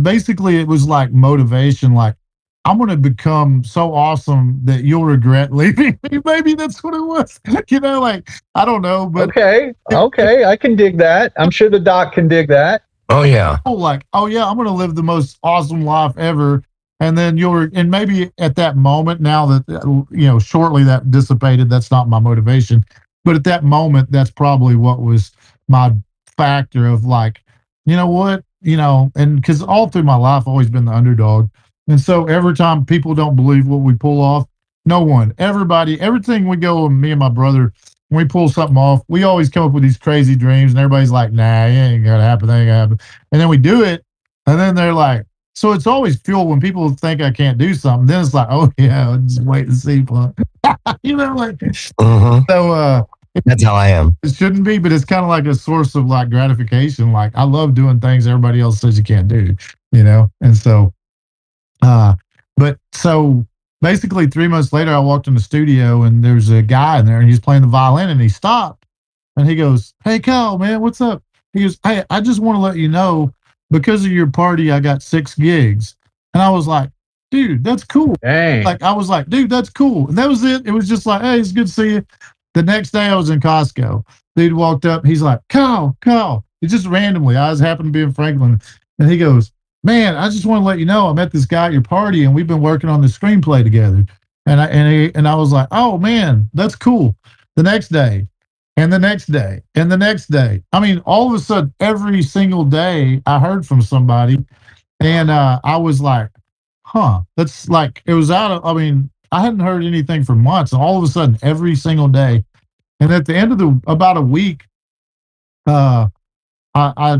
Basically, it was like motivation. Like I'm going to become so awesome that you'll regret leaving me. Maybe that's what it was. You know, like I don't know, but okay okay i can dig that i'm sure the doc can dig that Oh yeah. oh, like, oh yeah, I'm gonna live the most awesome life ever. and then you're and maybe at that moment now that uh, you know shortly that dissipated that's not my motivation but at that moment that's probably what was my factor of like you know what you know and because all through my life i've always been the underdog and so every time people don't believe what we pull off no one everybody everything we go and me and my brother when we pull something off we always come up with these crazy dreams and everybody's like nah it ain't gonna happen that ain't gonna happen and then we do it and then they're like so it's always fuel when people think I can't do something. Then it's like, oh yeah, just wait and see. you know, like Mhm. so. uh That's how I am. It shouldn't be, but it's kind of like a source of like gratification. Like I love doing things everybody else says you can't do. You know, and so, uh, but so basically three months later, I walked in the studio and there's a guy in there and he's playing the violin and he stopped and he goes, "Hey, Kyle, man, what's up?" He goes, "Hey, I just want to let you know." because of your party, I got six gigs. And I was like, dude, that's cool. Dang. Like, I was like, dude, that's cool. And that was it. It was just like, hey, it's good to see you. The next day I was in Costco. Dude walked up. He's like, Kyle, Kyle. It just randomly. I just happened to be in Franklin. And he goes, man, I just want to let you know I met this guy at your party and we've been working on the screenplay together. And I, and, he, and I was like, oh man, that's cool. The next day, and the next day and the next day. I mean, all of a sudden, every single day I heard from somebody, and uh, I was like, huh, that's like, it was out of, I mean, I hadn't heard anything for months, and all of a sudden, every single day. And at the end of the, about a week, uh, I, I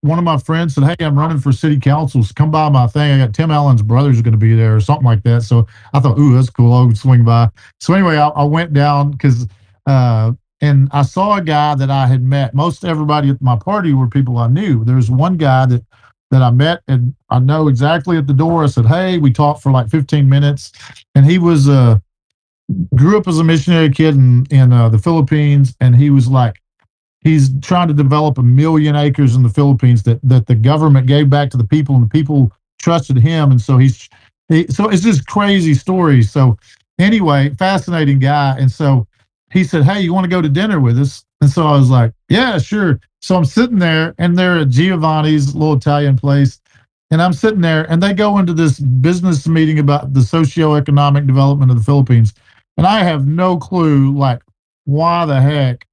one of my friends said, "Hey, I'm running for city council. So come by my thing. I got Tim Allen's brother's going to be there, or something like that." So I thought, "Ooh, that's cool. I'll swing by." So anyway, I, I went down because uh, and I saw a guy that I had met. Most everybody at my party were people I knew. There was one guy that that I met, and I know exactly at the door. I said, "Hey," we talked for like 15 minutes, and he was uh grew up as a missionary kid in in uh, the Philippines, and he was like. He's trying to develop a million acres in the Philippines that, that the government gave back to the people, and the people trusted him. And so he's he, so it's just crazy stories. So anyway, fascinating guy. And so he said, Hey, you want to go to dinner with us? And so I was like, Yeah, sure. So I'm sitting there and they're at Giovanni's little Italian place. And I'm sitting there and they go into this business meeting about the socioeconomic development of the Philippines. And I have no clue, like, why the heck?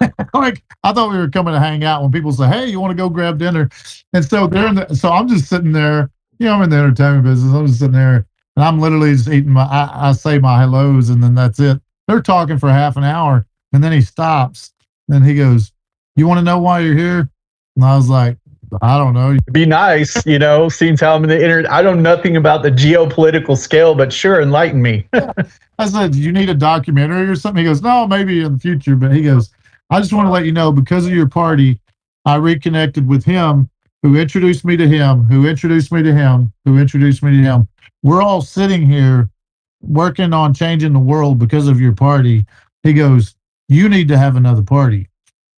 like, I thought we were coming to hang out when people say, Hey, you want to go grab dinner? And so they're in the, so I'm just sitting there, you know, I'm in the entertainment business. I'm just sitting there and I'm literally just eating my, I, I say my hellos and then that's it they're talking for half an hour and then he stops and he goes you want to know why you're here and i was like i don't know be nice, you know, seems how I'm in the internet. I know nothing about the geopolitical scale, but sure, enlighten me. i said you need a documentary or something he goes no maybe in the future but he goes i just want to let you know because of your party i reconnected with him who introduced me to him who introduced me to him who introduced me to him we're all sitting here working on changing the world because of your party. He goes, You need to have another party.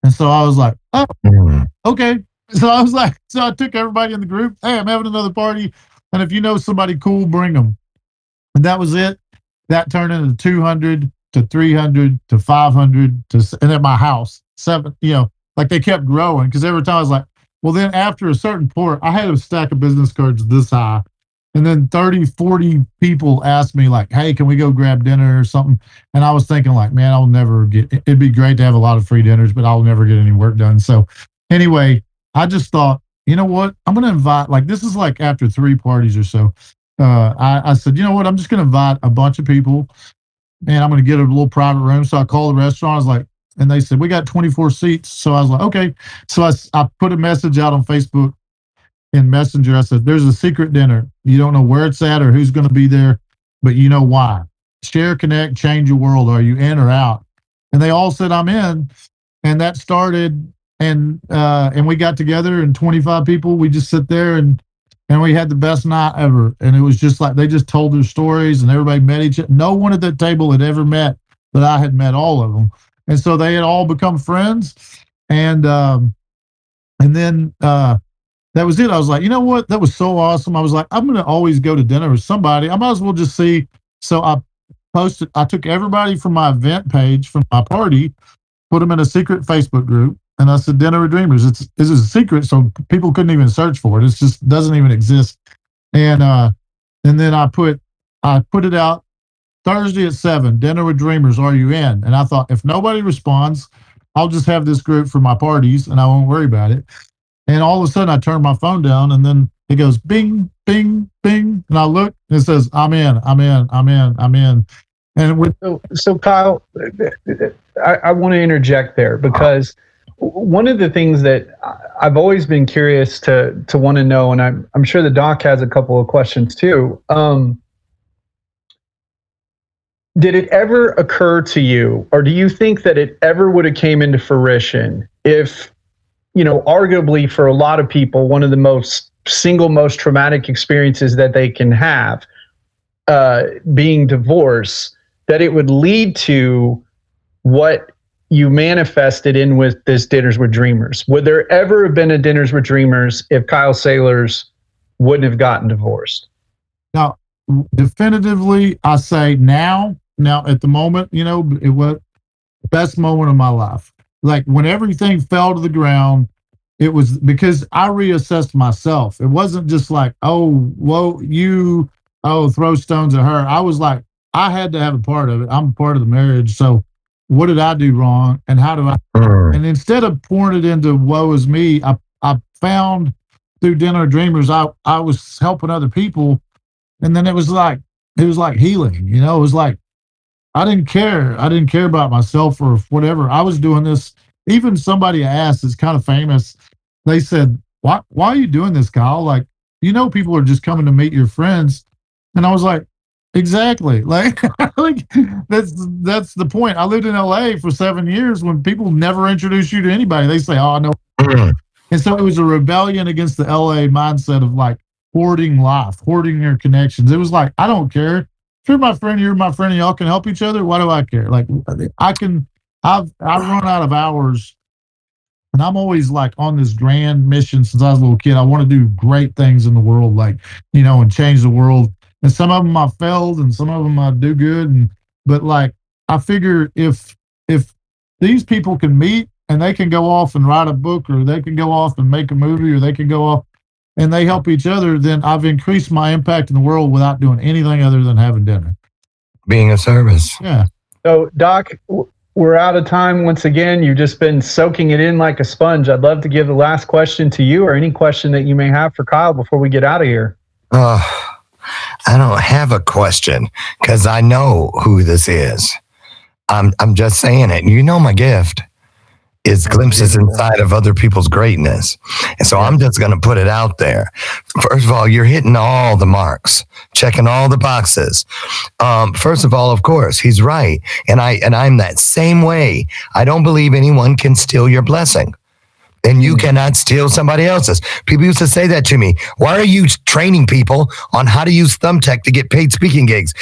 And so I was like, Oh, Mm. okay. So I was like, So I took everybody in the group, Hey, I'm having another party. And if you know somebody cool, bring them. And that was it. That turned into 200 to 300 to 500 to, and at my house, seven, you know, like they kept growing because every time I was like, well, then after a certain point, I had a stack of business cards this high and then 30 40 people asked me like hey can we go grab dinner or something? And i was thinking like man i'll never get it'd be great to have a lot of free dinners but i'll never get any work done. So anyway i just thought you know what? I'm gonna invite like this is like after three parties or so uh, I, I said you know what? I'm just gonna invite a bunch of people and i'm gonna get a little private room. So i called the restaurant i was like and they said we got 24 seats. So i was like okay. So i, I put a message out on facebook in Messenger. I said, There's a secret dinner. You don't know where it's at or who's going to be there, but you know why. Share, connect, change your world. Are you in or out? And they all said, I'm in. And that started, and uh, and we got together, and 25 people. We just sit there and and we had the best night ever. And it was just like they just told their stories, and everybody met each other. No one at that table had ever met, but I had met all of them, and so they had all become friends. And um, and then uh, that was it. I was like, you know what? That was so awesome. I was like, I'm going to always go to dinner with somebody. I might as well just see. So I posted, I took everybody from my event page from my party, put them in a secret Facebook group. And I said, Dinner with Dreamers. It's, it's a secret. So people couldn't even search for it. It just doesn't even exist. And, uh, and then I put I put it out Thursday at seven. Dinner with Dreamers. Are you in? And I thought if nobody responds, I'll just have this group for my parties, and I won't worry about it. And all of a sudden, I turn my phone down, and then it goes bing, bing, bing, and I look, and it says, "I'm in, I'm in, I'm in, I'm in." And with So, so Kyle, I, I want to interject there because one of the things that I've always been curious to to want to know, and I'm I'm sure the doc has a couple of questions too. Um, did it ever occur to you, or do you think that it ever would have came into fruition if, you know, arguably for a lot of people, one of the most single most traumatic experiences that they can have, uh, being divorce, that it would lead to what you manifested in with this Dinners with Dreamers. Would there ever have been a Dinners with Dreamers if Kyle Saylors wouldn't have gotten divorced? now, definitively, I say now, now at the moment, you know, it was best moment of my life. Like when everything fell to the ground, it was because I reassessed myself. It wasn't just like, oh, whoa, you, oh, throw stones at her. I was like, I had to have a part of it. I'm part of the marriage. So what did I do wrong? And how do I Mm. and instead of pouring it into woe is me, I I found through Dinner Dreamers, I I was helping other people, and then it was like it was like healing. You know, it was like I didn't care. I didn't care about myself or whatever. I was doing this. Even somebody asked, is kind of famous. They said, "Why why are you doing this, Kyle? Like you know, people are just coming to meet your friends," and I was like. Exactly. Like, like that's that's the point. I lived in LA for seven years when people never introduce you to anybody. They say, "Oh, no." Mm. And so it was a rebellion against the LA mindset of like hoarding life, hoarding your connections. It was like, I don't care. If you're my friend, you're my friend, and y'all can help each other. Why do I care? Like, I can. I've I've run out of hours, and I'm always like on this grand mission since I was a little kid. I want to do great things in the world, like you know, and change the world. And some of them I failed, and some of them I do good. And but like I figure if if these people can meet and they can go off and write a book, or they can go off and make a movie, or they can go off and they help each other, then I've increased my impact in the world without doing anything other than having dinner. Being a service. Yeah. So, Doc, we're out of time once again. You've just been soaking it in like a sponge. I'd love to give the last question to you or any question that you may have for Kyle before we get out of here. Uh, I don't have a question because I know who this is. I'm I'm just saying it. You know my gift is glimpses inside of other people's greatness. And so I'm just gonna put it out there. First of all, you're hitting all the marks, checking all the boxes. Um, first of all, of course, he's right. And I and I'm that same way. I don't believe anyone can steal your blessing. And you cannot steal somebody else's. People used to say that to me. Why are you training people on how to use Thumbtack to get paid speaking gigs?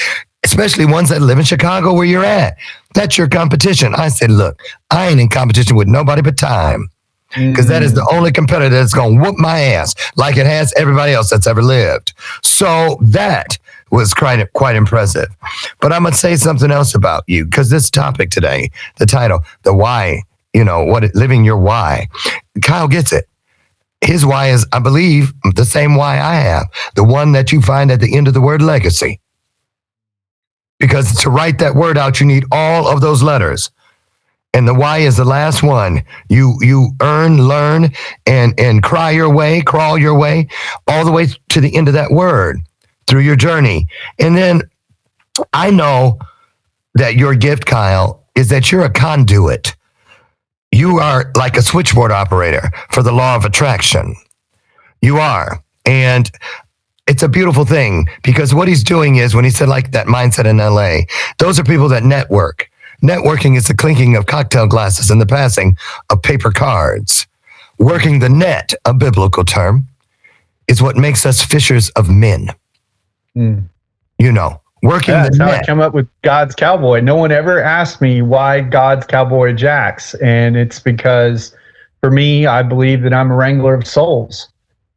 Especially ones that live in Chicago where you're at. That's your competition. I said, look, I ain't in competition with nobody but time. Because that is the only competitor that's going to whoop my ass like it has everybody else that's ever lived. So that was quite, quite impressive. But I'm going to say something else about you because this topic today, the title, the why, you know, what living your why. Kyle gets it. His why is, I believe, the same why I have, the one that you find at the end of the word legacy. Because to write that word out, you need all of those letters. And the why is the last one. You you earn, learn, and and cry your way, crawl your way, all the way to the end of that word through your journey. And then I know that your gift, Kyle, is that you're a conduit you are like a switchboard operator for the law of attraction. You are. And it's a beautiful thing because what he's doing is when he said like that mindset in LA, those are people that network. Networking is the clinking of cocktail glasses and the passing of paper cards. Working the net, a biblical term, is what makes us fishers of men. Mm. You know, working Yeah, the how I net. come up with God's Cowboy. No one ever asked me why God's Cowboy Jax, and it's because for me, I believe that I'm a wrangler of souls.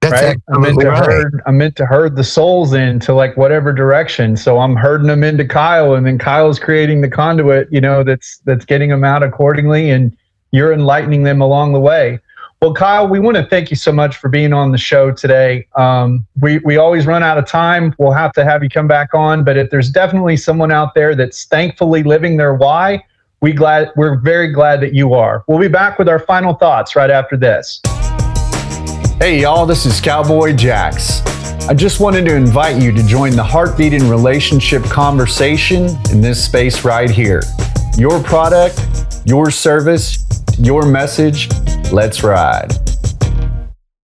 That's right? I'm meant to right. herd. I'm meant to herd the souls into like whatever direction. So I'm herding them into Kyle, and then Kyle's creating the conduit. You know, that's that's getting them out accordingly, and you're enlightening them along the way. Well, Kyle, we want to thank you so much for being on the show today. Um, we, we always run out of time. We'll have to have you come back on. But if there's definitely someone out there that's thankfully living their why, we glad we're very glad that you are. We'll be back with our final thoughts right after this. Hey, y'all, this is Cowboy Jax. I just wanted to invite you to join the Heartbeat and Relationship conversation in this space right here. Your product, your service, your message. Let's ride.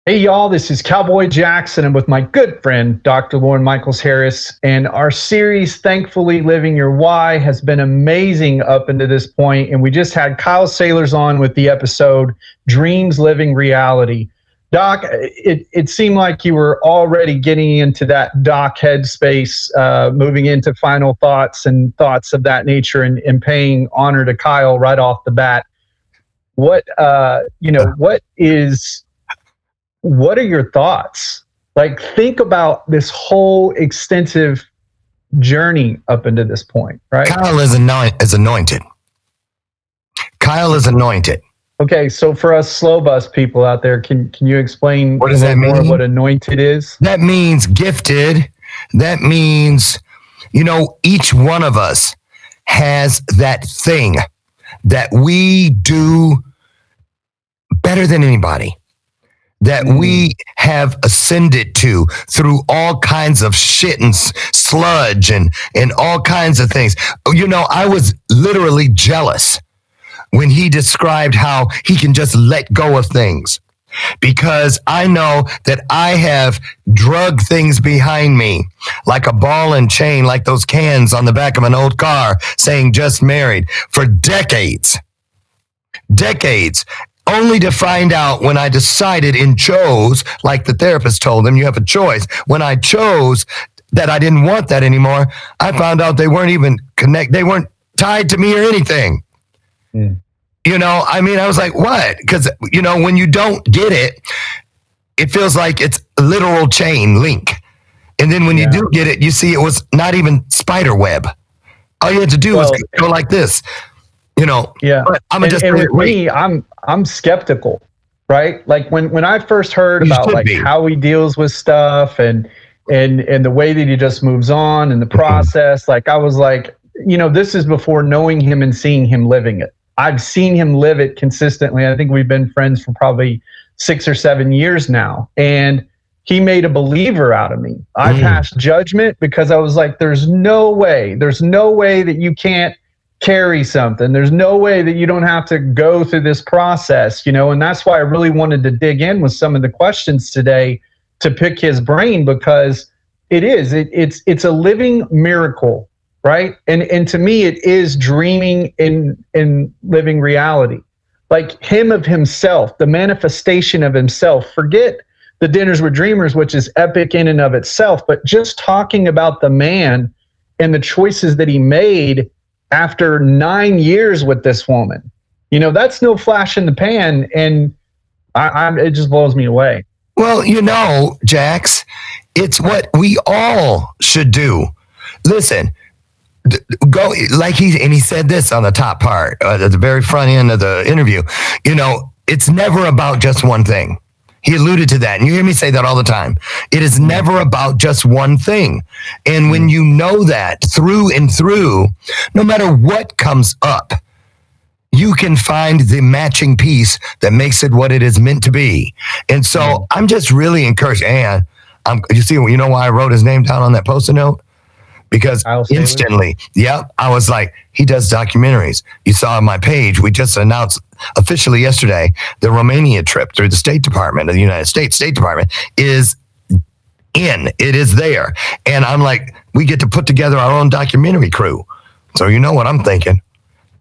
Hey, y'all, this is Cowboy Jackson. and with my good friend, Dr. Lauren Michaels Harris. And our series, Thankfully Living Your Why, has been amazing up into this point. And we just had Kyle Saylors on with the episode Dreams Living Reality. Doc, it, it seemed like you were already getting into that doc headspace, uh, moving into final thoughts and thoughts of that nature and, and paying honor to Kyle right off the bat. What, uh, you know, what is, what are your thoughts? Like, think about this whole extensive journey up into this point, right? Kyle is, anoint- is anointed. Kyle is anointed. Okay, so for us slow bus people out there, can can you explain What does that more mean? what anointed is? That means gifted. That means, you know, each one of us has that thing that we do better than anybody, that we hmm. have ascended to through all kinds of shit and sludge and, and all kinds of things. You know, I was literally jealous when he described how he can just let go of things because I know that I have drug things behind me, like a ball and chain, like those cans on the back of an old car saying just married for decades. Decades. Only to find out when I decided and chose, like the therapist told them, you have a choice. When I chose that I didn't want that anymore, I found out they weren't even connect. They weren't tied to me or anything. You know, I mean, I was like, what? Because, you know, when you don't get it, it feels like it's literal chain link. And then when Yeah. you do get it, you see it was not even spider web. All you had to do Well- was go like this, you know. Yeah. But I'm and, just and with wait, me, I'm I'm skeptical, right? Like when when I first heard You about like be. how he deals with stuff and and and the way that he just moves on and the Mm-hmm. process, like I was like, you know, this is before knowing him and seeing him living it. I've seen him live it consistently. I think we've been friends for probably six or seven years now, and he made a believer out of me. I Mm. passed judgment because I was like, there's no way, there's no way that you can't carry something. There's no way that you don't have to go through this process, you know, and that's why I really wanted to dig in with some of the questions today to pick his brain because it is it, it's it's a living miracle, right? And and to me it is dreaming in in living reality. Like him of himself, the manifestation of himself. Forget the dinners with dreamers which is epic in and of itself, but just talking about the man and the choices that he made after nine years with this woman. You know, that's no flash in the pan, and I, I it just blows me away. Well, you know, Jax, it's what we all should do. Listen, go like he and he said this on the top part uh, at the very front end of the interview. You know, it's never about just one thing. He alluded to that, and you hear me say that all the time. It is never about just one thing. And when you know that through and through, no matter what comes up, you can find the matching piece that makes it what it is meant to be. And so I'm just really encouraged. And I'm, you see, you know why I wrote his name down on that post-it note? Because instantly, yep, I was like, he does documentaries. You saw on my page, we just announced officially yesterday the Romania trip through the State Department of the United States State Department is in. It is there. And I'm like, we get to put together our own documentary crew. So you know what I'm thinking.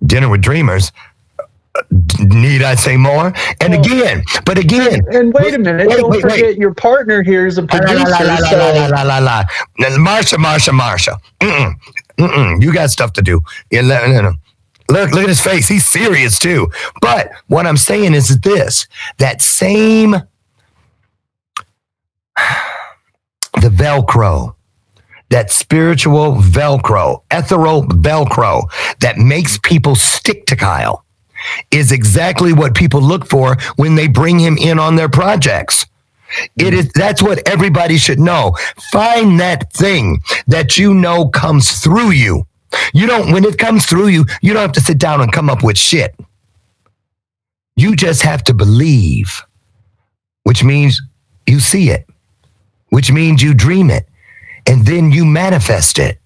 Dinner with Dreamers. Need I say more? And Well- again, but again, And wait a minute, Wait, don't wait, wait. forget your partner here is a La, la, producer. la, la, la, so la, la, la, la. Now, Marsha, Marsha, Marsha. Mm-mm, mm-mm. You got stuff to do. No, no. Look, look at his face. He's serious too. But what I'm saying is this: that same, the Velcro, that spiritual Velcro, ethereal Velcro that makes people stick to Kyle. Is exactly what people look for when they bring him in on their projects. It is that's what everybody should know. Find that thing that you know comes through you. You don't when it comes through you, you don't have to sit down and come up with shit. You just have to believe, which means you see it, which means you dream it, and then you manifest it.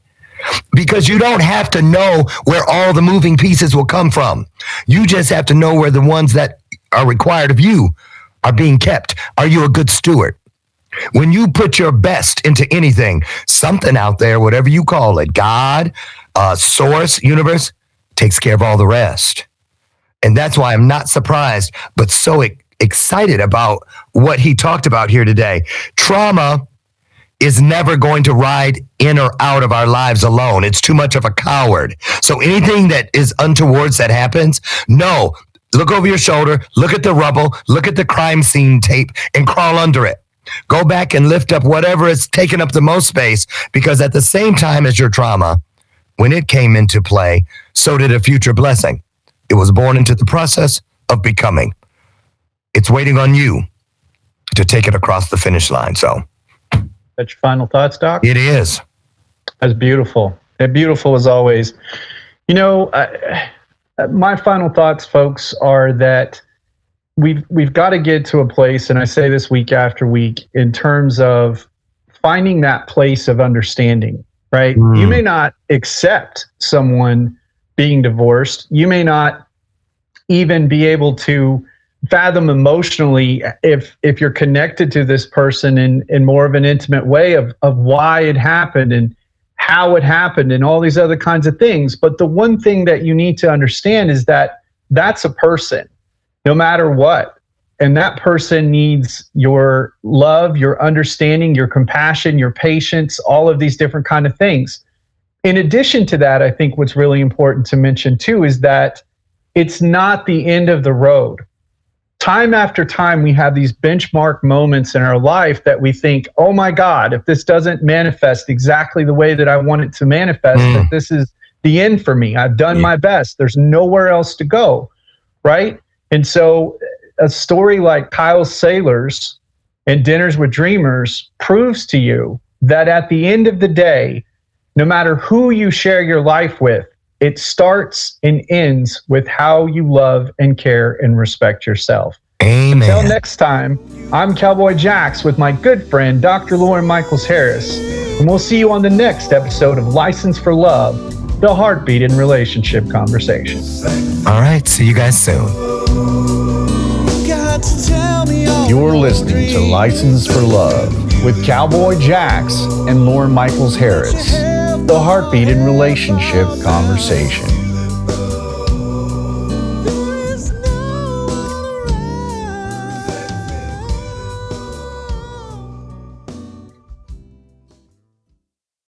Because you don't have to know where all the moving pieces will come from. You just have to know where the ones that are required of you are being kept. Are you a good steward? When you put your best into anything, something out there, whatever you call it, God, uh, source, universe, takes care of all the rest. And that's why I'm not surprised, but so excited about what he talked about here today. Trauma is never going to ride in or out of our lives alone. It's too much of a coward. So anything that is untowards that happens, no, look over your shoulder, look at the rubble, look at the crime scene tape, and crawl under it. Go back and lift up whatever is taking up the most space because at the same time as your trauma, when it came into play, so did a future blessing. It was born into the process of becoming. It's waiting on you to take it across the finish line. So That's your final thoughts, Doc? it is. That's beautiful. And beautiful as always. You know, I, my final thoughts, folks, are that we've we've got to get to a place, and I say this week after week, in terms of finding that place of understanding. Right? Mm. You may not accept someone being divorced. You may not even be able to fathom emotionally if if you're connected to this person in in more of an intimate way of of why it happened and how it happened and all these other kinds of things. But the one thing that you need to understand is that that's a person no matter what. And that person needs your love your understanding your compassion your patience all of these different kind of things. In addition to that i think what's really important to mention too is that it's not the end of the road time after time we have these benchmark moments in our life that we think oh my god if this doesn't manifest exactly the way that i want it to manifest Mm. that this is the end for me i've done Yeah. my best there's nowhere else to go right and so a story like kyle saylors and dinners with dreamers proves to you that at the end of the day no matter who you share your life with it starts and ends with how you love and care and respect yourself. Amen. Until next time, I'm Cowboy Jax with my good friend Dr. Lauren Michaels Harris, and we'll see you on the next episode of Licensed for Love, the heartbeat in relationship conversation. All right. See you guys soon. Got to tell me all You're listening to Licensed for Love with Cowboy Jax and Lauren Michaels Harris, the heartbeat in relationship conversation.